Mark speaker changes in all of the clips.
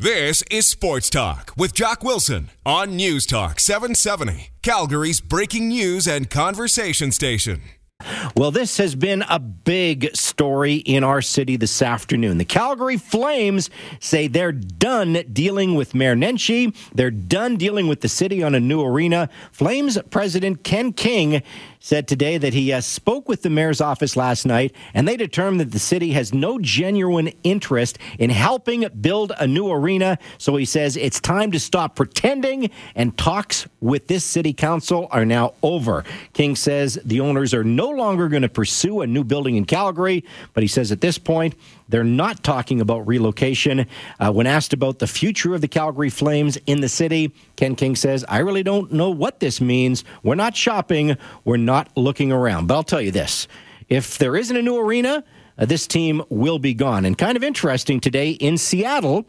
Speaker 1: This is Sports Talk with Jock Wilson on News Talk 770, Calgary's breaking news and conversation station.
Speaker 2: Well, this has been a big story in our city this afternoon. The Calgary Flames say they're done dealing with Mayor Nenshi. They're done dealing with the city on a new arena. Flames president Ken King said today that he uh, spoke with the mayor's office last night and they determined that the city has no genuine interest in helping build a new arena. So he says it's time to stop pretending and talks with this city council are now over. King says the owners are no longer going to pursue a new building in Calgary, but he says at this point they're not talking about relocation. Uh, when asked about the future of the Calgary Flames in the city, Ken King says, I really don't know what this means. We're not shopping, we're not looking around. But I'll tell you this if there isn't a new arena, uh, this team will be gone. And kind of interesting today in Seattle,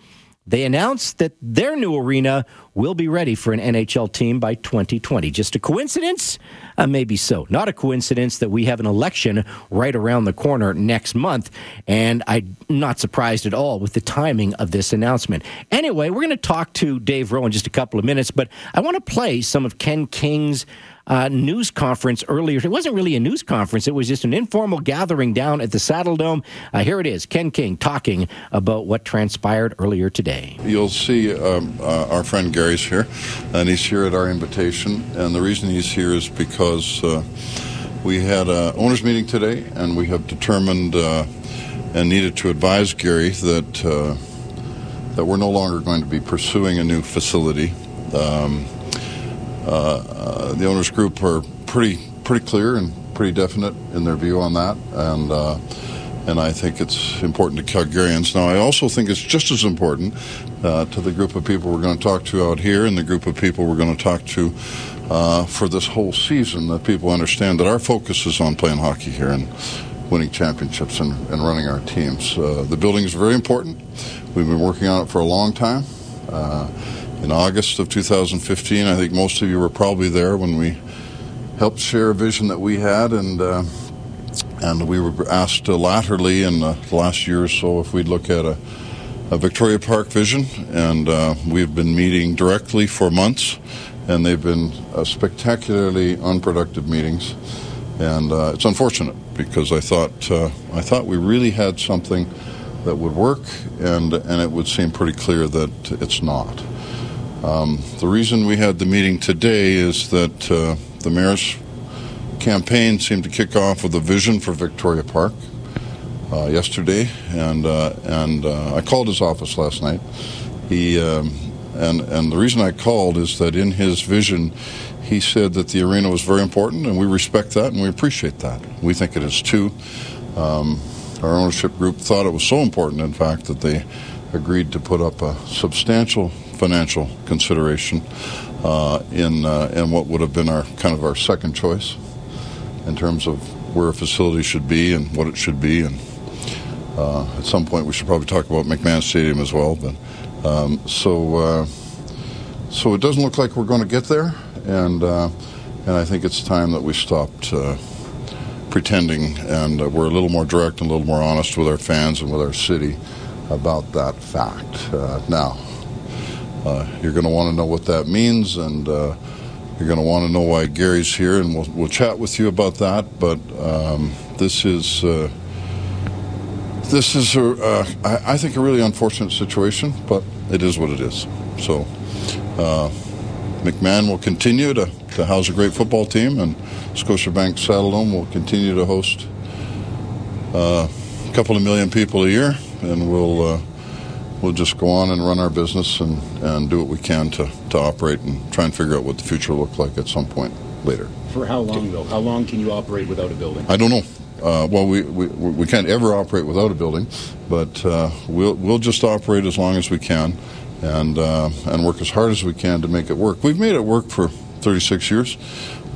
Speaker 2: they announced that their new arena will be ready for an NHL team by 2020. Just a coincidence? Uh, maybe so. Not a coincidence that we have an election right around the corner next month. And I'm not surprised at all with the timing of this announcement. Anyway, we're going to talk to Dave Rowe in just a couple of minutes, but I want to play some of Ken King's uh, news conference earlier. It wasn't really a news conference, it was just an informal gathering down at the Saddledome. Uh, here it is Ken King talking about what transpired earlier today.
Speaker 3: You'll see um, uh, our friend Gary's here, and he's here at our invitation. And the reason he's here is because uh, we had an owners meeting today, and we have determined uh, and needed to advise Gary that uh, that we're no longer going to be pursuing a new facility. Um, the owners group are pretty pretty clear and pretty definite in their view on that, and uh, and I think it's important to Calgarians. Now, I also think it's just as important uh, to the group of people we're going to talk to out here and the group of people we're going to talk to uh, for this whole season that people understand that our focus is on playing hockey here and winning championships and, and running our teams. Uh, the building is very important. We've been working on it for a long time. In August of 2015. I think most of you were probably there when we helped share a vision that we had, and uh, and we were asked uh, laterally in the last year or so if we'd look at a, a Victoria Park vision, and uh, we've been meeting directly for months, and they've been uh, spectacularly unproductive meetings, and uh, it's unfortunate because I thought uh, I thought we really had something that would work, and and it would seem pretty clear that it's not. Um, the reason we had the meeting today is that uh, the mayor's campaign seemed to kick off with a vision for Victoria Park uh, yesterday, and uh, and uh, I called his office last night. He um, and and the reason I called is that in his vision, he said that the arena was very important, and we respect that and we appreciate that. We think it is too. Um, our ownership group thought it was so important, in fact, that they agreed to put up a substantial financial consideration uh, in uh, in what would have been our kind of our second choice in terms of where a facility should be and what it should be. And uh, at some point, we should probably talk about McMahon Stadium as well. But um, so uh, so it doesn't look like we're going to get there, and uh, and I think it's time that we stopped. Uh, pretending and we're a little more direct and a little more honest with our fans and with our city about that fact. now, uh, you're going to want to know what that means, and uh, you're going to want to know why Gary's here, and we'll, we'll chat with you about that. But um, this is uh, this is a, uh, I, I, think a really unfortunate situation, but it is what it is. So uh, McMahon will continue to, to house a great football team, and Scotiabank Saddledome will continue to host uh, a couple of million people a year, and we'll we'll just go on and run our business and, and do what we can to, to operate and try and figure out what the future will look like at some point later.
Speaker 4: For how long, though? How long can you operate without a building?
Speaker 3: I don't know. Uh, well, we, we, we can't ever operate without a building, but uh, we'll, we'll just operate as long as we can and, uh, and work as hard as we can to make it work. We've made it work for 36 years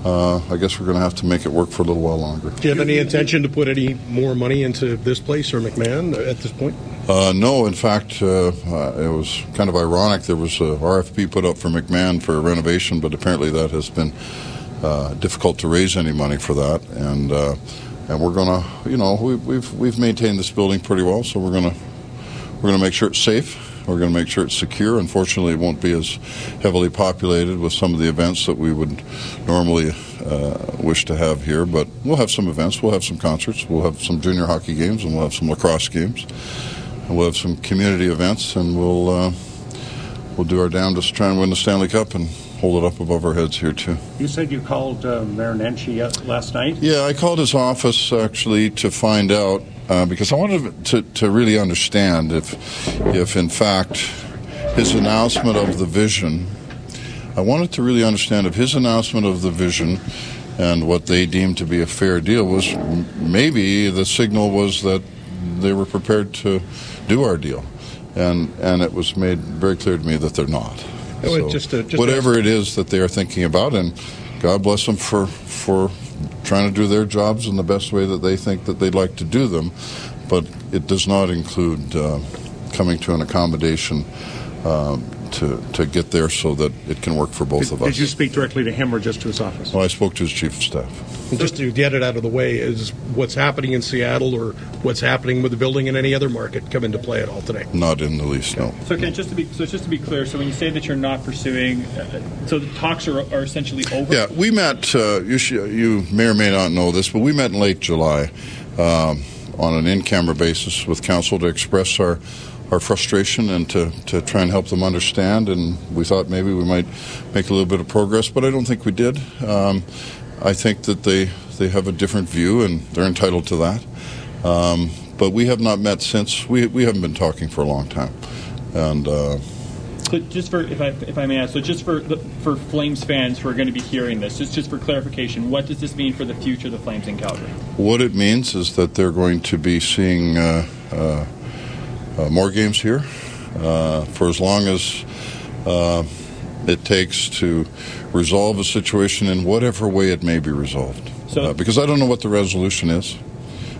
Speaker 3: uh, I guess we're going to have to make it work for a little while longer.
Speaker 5: Do you have any intention to put any more money into this place or McMahon at this point?
Speaker 3: Uh, no, in fact, uh, uh it was kind of ironic. There was a RFP put up for McMahon for renovation, but apparently that has been uh, difficult to raise any money for that. And uh, and we're going to, you know, we, we've we've maintained this building pretty well, so we're going to we're going to make sure it's safe We're going to make sure it's secure. Unfortunately, it won't be as heavily populated with some of the events that we would normally uh, wish to have here. But we'll have some events. We'll have some concerts. We'll have some junior hockey games, and we'll have some lacrosse games. And we'll have some community events, and we'll uh, we'll do our damnedest to try and win the Stanley Cup and hold it up above our heads here too.
Speaker 6: You said you called uh, Mayor Nenshi last night.
Speaker 3: Yeah, I called his office actually to find out uh, because I wanted to, to really understand if, if in fact his announcement of the vision, I wanted to really understand if his announcement of the vision and what they deemed to be a fair deal was maybe the signal was that they were prepared to do our deal. And, and it was made very clear to me that they're not. So just, uh, just whatever it is that they are thinking about, and God bless them for, for trying to do their jobs in the best way that they think that they'd like to do them, but it does not include uh, coming to an accommodation um, to, to get there so that it can work for both
Speaker 6: did,
Speaker 3: of us.
Speaker 6: Did you speak directly to him or just to his office?
Speaker 3: Well, I spoke to his chief of staff.
Speaker 5: And just to get it out of the way, is what's happening in Seattle or what's happening with the building in any other market come into play at all today?
Speaker 3: Not in the least, no.
Speaker 7: So, Ken, just to be so just to be clear, so when you say that you're not pursuing, uh, so the talks are, are essentially over.
Speaker 3: Yeah, we met. Uh, you, you may or may not know this, but we met in late July um, on an in-camera basis with council to express our our frustration and to, to try and help them understand. And we thought maybe we might make a little bit of progress, but I don't think we did. Um, I think that they, they have a different view, and they're entitled to that. Um, but we have not met since. We, we haven't been talking for a long time. And. Uh,
Speaker 7: so just for if I if I may ask, so just for the, for Flames fans who are going to be hearing this, just just for clarification, what does this mean for the future of the Flames in Calgary?
Speaker 3: What it means is that they're going to be seeing uh, uh, uh, more games here uh, for as long as uh, it takes to resolve a situation in whatever way it may be resolved. So, uh, because I don't know what the resolution is.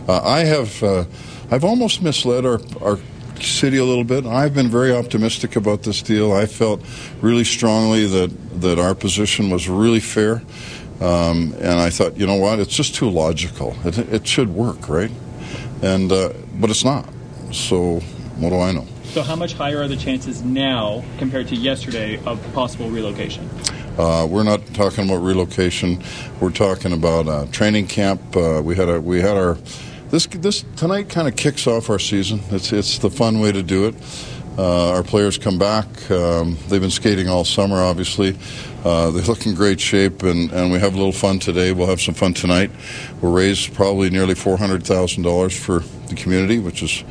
Speaker 3: Uh, I have uh, I've almost misled our our city a little bit. I've been very optimistic about this deal. I felt really strongly that that our position was really fair. Um, and I thought, you know what? It's just too logical. It, it should work, right? And but it's not. So what do I know?
Speaker 7: So, how much higher are the chances now compared to yesterday of possible relocation?
Speaker 3: Uh, we're not talking about relocation. We're talking about uh, training camp. Uh, we had a we had our this this tonight kind of kicks off our season. It's it's the fun way to do it. Uh, our players come back. Um, they've been skating all summer, obviously. Uh, they look in great shape, and, and we have a little fun today. We'll have some fun tonight. We'll raise probably nearly $400,000 for the community, which is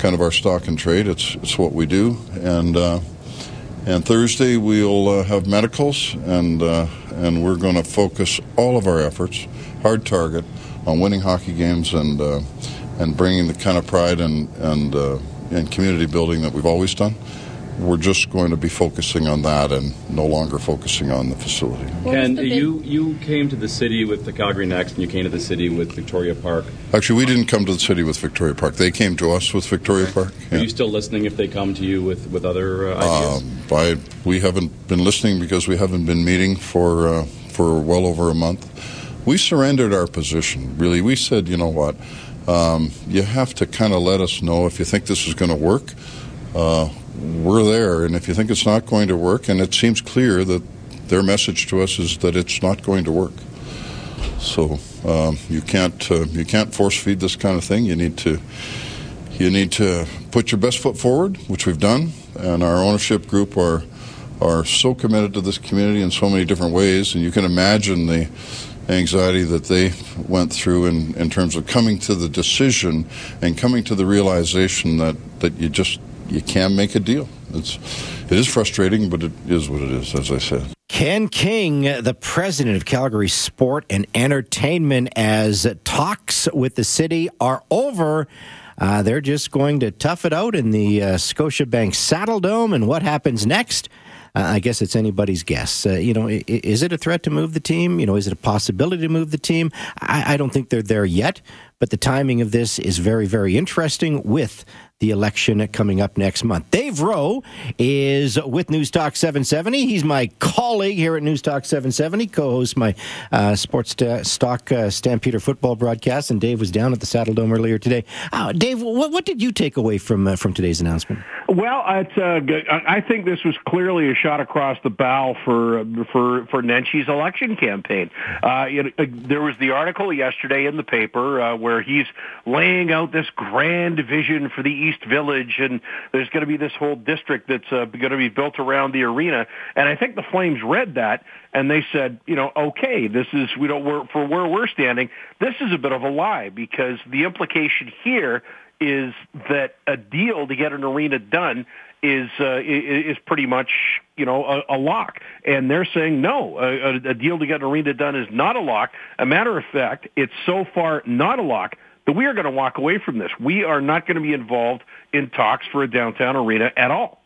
Speaker 3: kind of our stock and trade. It's it's what we do, and uh, and Thursday we'll uh, have medicals, and uh, and we're going to focus all of our efforts, hard target, on winning hockey games and uh, and bringing the kind of pride and and uh, and community building that we've always done we're just going to be focusing on that and no longer focusing on the facility.
Speaker 4: Ken, you you came to the city with the Calgary Next, and you came to the city with Victoria Park.
Speaker 3: Actually, we didn't come to the city with Victoria Park. They came to us with Victoria Park.
Speaker 4: Yeah. Are you still listening if they come to you with with other uh, ideas? Um,
Speaker 3: I, we haven't been listening because we haven't been meeting for uh, for well over a month. We surrendered our position. Really, we said, you know what. Um, you have to kind of let us know if you think this is going to work. Uh, we're there. And if you think it's not going to work, and it seems clear that their message to us is that it's not going to work. So um, you can't uh, you can't force feed this kind of thing. You need to you need to put your best foot forward, which we've done, and our ownership group are are so committed to this community in so many different ways, and you can imagine the anxiety that they went through in, in terms of coming to the decision and coming to the realization that, that you just you can make a deal. It's it is frustrating, but it is what it is, as I said.
Speaker 2: Ken King, the president of Calgary Sport and Entertainment, as talks with the city are over. Uh, they're just going to tough it out in the uh, Scotiabank Saddledome, and what happens next? Uh, I guess it's anybody's guess. Uh, you know, is it a threat to move the team? You know, is it a possibility to move the team? I, I don't think they're there yet, but the timing of this is very, very interesting with the election coming up next month. Dave Rowe is with News Talk 770. He's my colleague here at News Talk 770, co-hosts my uh, Sports st- Stock uh, Stampeder football broadcast. And Dave was down at the Saddledome earlier today. Uh, Dave, what, what, did you take away from uh, from today's announcement?
Speaker 8: Well, uh, I think this was clearly a shot across the bow for for for Nenshi's election campaign. Uh, there was the article yesterday in the paper where he's laying out this grand vision for the East Village, and there's going to be this whole district that's uh, going to be built around the arena. And I think the Flames read that and they said, you know, okay, this is we don't work for where we're standing. This is a bit of a lie because the implication here is that a deal to get an arena done is uh, is pretty much you know a, a lock, and they're saying no, a, a deal to get an arena done is not a lock. A matter of fact, it's so far not a lock that we are going to walk away from this. We are not going to be involved in talks for a downtown arena at all.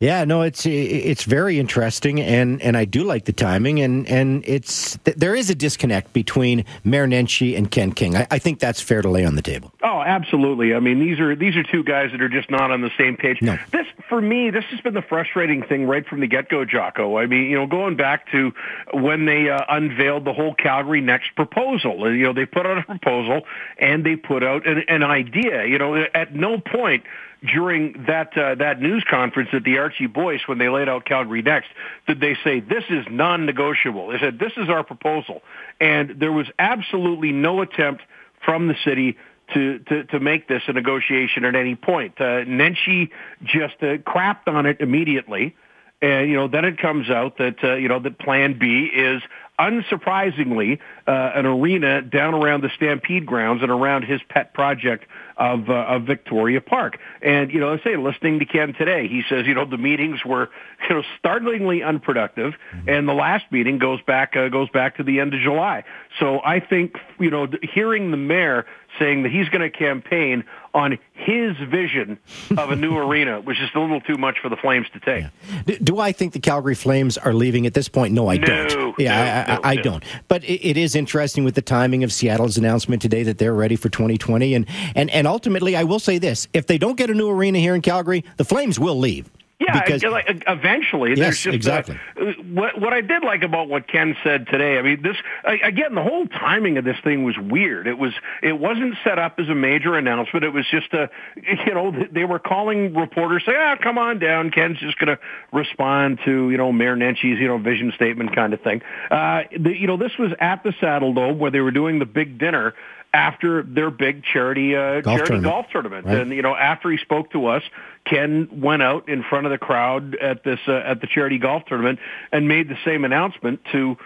Speaker 2: Yeah, no, it's it's very interesting, and, and I do like the timing, and and it's there is a disconnect between Mayor Nenshi and Ken King. I, I, think that's fair to lay on the table.
Speaker 8: Oh, absolutely. I mean, these are these are two guys that are just not on the same page.
Speaker 2: No.
Speaker 8: This for me, this has been the frustrating thing right from the get go, Jocko. I mean, you know, going back to when they uh, unveiled the whole Calgary Next proposal. You know, they put out a proposal and they put out an, an idea. You know, at no point during that uh, that news conference at the Archie Boyce when they laid out Calgary Next did they say this is non-negotiable. They said this is our proposal, and there was absolutely no attempt from the city to, to, to make this a negotiation at any point. Uh, Nenshi just uh, crapped on it immediately. And, you know, then it comes out that, uh, you know, that plan B is unsurprisingly uh, an arena down around the Stampede grounds and around his pet project of, uh, of Victoria Park. And, you know, I say, listening to Ken today, he says, you know, the meetings were, you know, startlingly unproductive. Mm-hmm. And the last meeting goes back, uh, goes back to the end of July. So I think, you know, hearing the mayor saying that he's going to campaign on his vision of a new arena, which is a little too much for the Flames to take.
Speaker 2: Yeah. Do I think the Calgary Flames are leaving at this point? No, I
Speaker 8: no,
Speaker 2: don't. Yeah, no, I, no, I, I don't. But it, it is interesting with the timing of Seattle's announcement today that they're ready for 2020. And, and, and ultimately, I will say this if they don't get a new arena here in Calgary, the Flames will leave.
Speaker 8: Yeah, because, like, eventually.
Speaker 2: Yes,
Speaker 8: just
Speaker 2: exactly.
Speaker 8: A, what what I did like about what Ken said today. I mean, this again, the whole timing of this thing was weird. It was it wasn't set up as a major announcement. It was just a you know they were calling reporters say, ah, come on down. Ken's just going to respond to you know Mayor Nenshi's you know vision statement kind of thing. Uh, the, you know, this was at the Saddledome where they were doing the big dinner after their big charity uh,
Speaker 2: golf
Speaker 8: charity
Speaker 2: tournament.
Speaker 8: golf tournament.
Speaker 2: Right.
Speaker 8: And you know, after he spoke to us, Ken went out in front of the crowd at this uh, at the charity golf tournament and made the same announcement to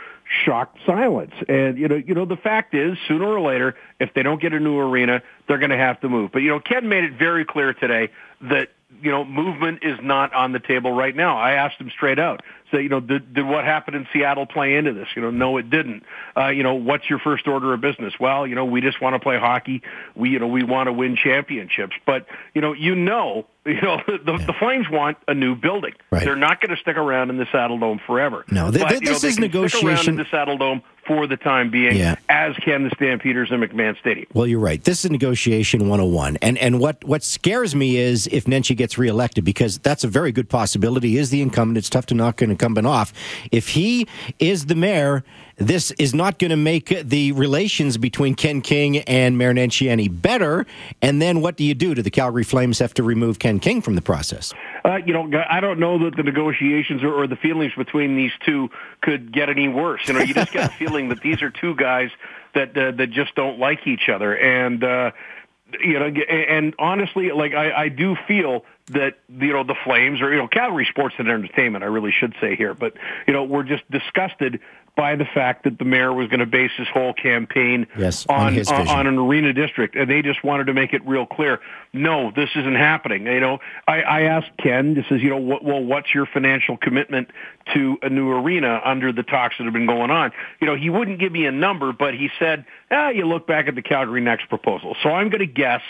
Speaker 8: shocked silence. And you know, you know, the fact is, sooner or later, if they don't get a new arena, they're going to have to move. But you know, Ken made it very clear today that you know, movement is not on the table right now. I asked him straight out. You know, did, did what happened in Seattle play into this? You know, no, it didn't. Uh, you know, what's your first order of business? Well, you know, we just want to play hockey. We, you know, we want to win championships. But, you know, you know, you know, the, yeah. the Flames want a new building.
Speaker 2: Right.
Speaker 8: They're not going to stick around in the Saddledome forever.
Speaker 2: No, th-
Speaker 8: but,
Speaker 2: th-
Speaker 8: you know,
Speaker 2: this is negotiation.
Speaker 8: Stick around in the Saddledome for the time being,
Speaker 2: Yeah.
Speaker 8: as can the Stampeders in McMahon Stadium.
Speaker 2: Well, you're right. This is negotiation 101. And and what, what scares me is if Nenshi gets reelected, because that's a very good possibility. Is the incumbent. It's tough to knock an incumbent off. If he is the mayor, this is not going to make the relations between Ken King and Mayor Nenshi any better. And then what do you do? Do the Calgary Flames have to remove Ken King from the process?
Speaker 8: Uh, you know, I don't know that the negotiations or, or the feelings between these two could get any worse. You know, you just get a feeling that these are two guys that uh, that just don't like each other, and uh, you know, and honestly, like I, I do feel that you know the Flames or you know Calgary Sports and Entertainment, I really should say here, but you know we're just disgusted by the fact that the mayor was going to base his whole campaign
Speaker 2: Yes, on
Speaker 8: on,
Speaker 2: his
Speaker 8: on, on an arena district, and they just wanted to make it real clear. No, this isn't happening. You know, I, I asked Ken. This is you know, what, well, what's your financial commitment to a new arena under the talks that have been going on? You know, he wouldn't give me a number, but he said, ah, you look back at the Calgary Next proposal. So I'm going to guess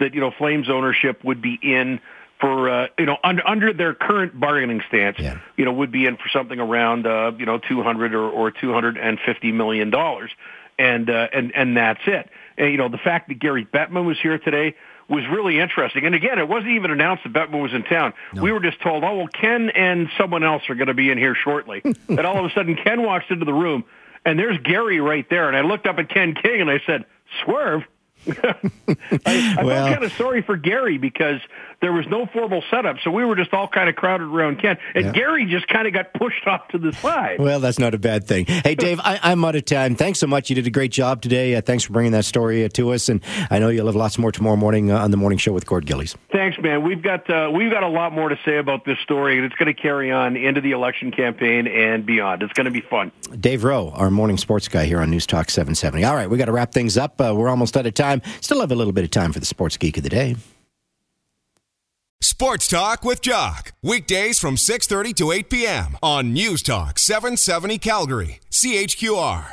Speaker 8: that you know, Flames ownership would be in for uh, you know under under their current bargaining stance,
Speaker 2: Yeah.
Speaker 8: you know, would be in for something around uh, you know two hundred or, or two hundred and fifty million dollars, and uh, and and that's it. And, you know, the fact that Gary Bettman was here today was really interesting. And again, it wasn't even announced that Bettman was in town. No. We were just told, oh, well, Ken and someone else are going to be in here shortly. and all of a sudden, Ken walks into the room, and there's Gary right there. And I looked up at Ken King, and I said, Swerve? I, I well, felt kind of sorry for Gary because there was no formal setup, so we were just all kind of crowded around Ken, and yeah. Gary just kind of got pushed off to the side.
Speaker 2: Well, that's not a bad thing. Hey, Dave, I, am out of time. Thanks so much. You did a great job today. Uh, thanks for bringing that story uh, to us, and I know you'll have lots more tomorrow morning uh, on the morning show with Gord Gillies.
Speaker 8: Thanks, man. We've got uh, we've got a lot more to say about this story, and it's going to carry on into the election campaign and beyond. It's going to be fun.
Speaker 2: Dave Rowe, our morning sports guy here on News Talk 770. All right, we got to wrap things up. Uh, we're almost out of time. Still have a little bit of time for the sports geek of the day.
Speaker 1: Sports Talk with Jock. Weekdays from 6:30 to 8 p.m. on News Talk 770 Calgary. CHQR.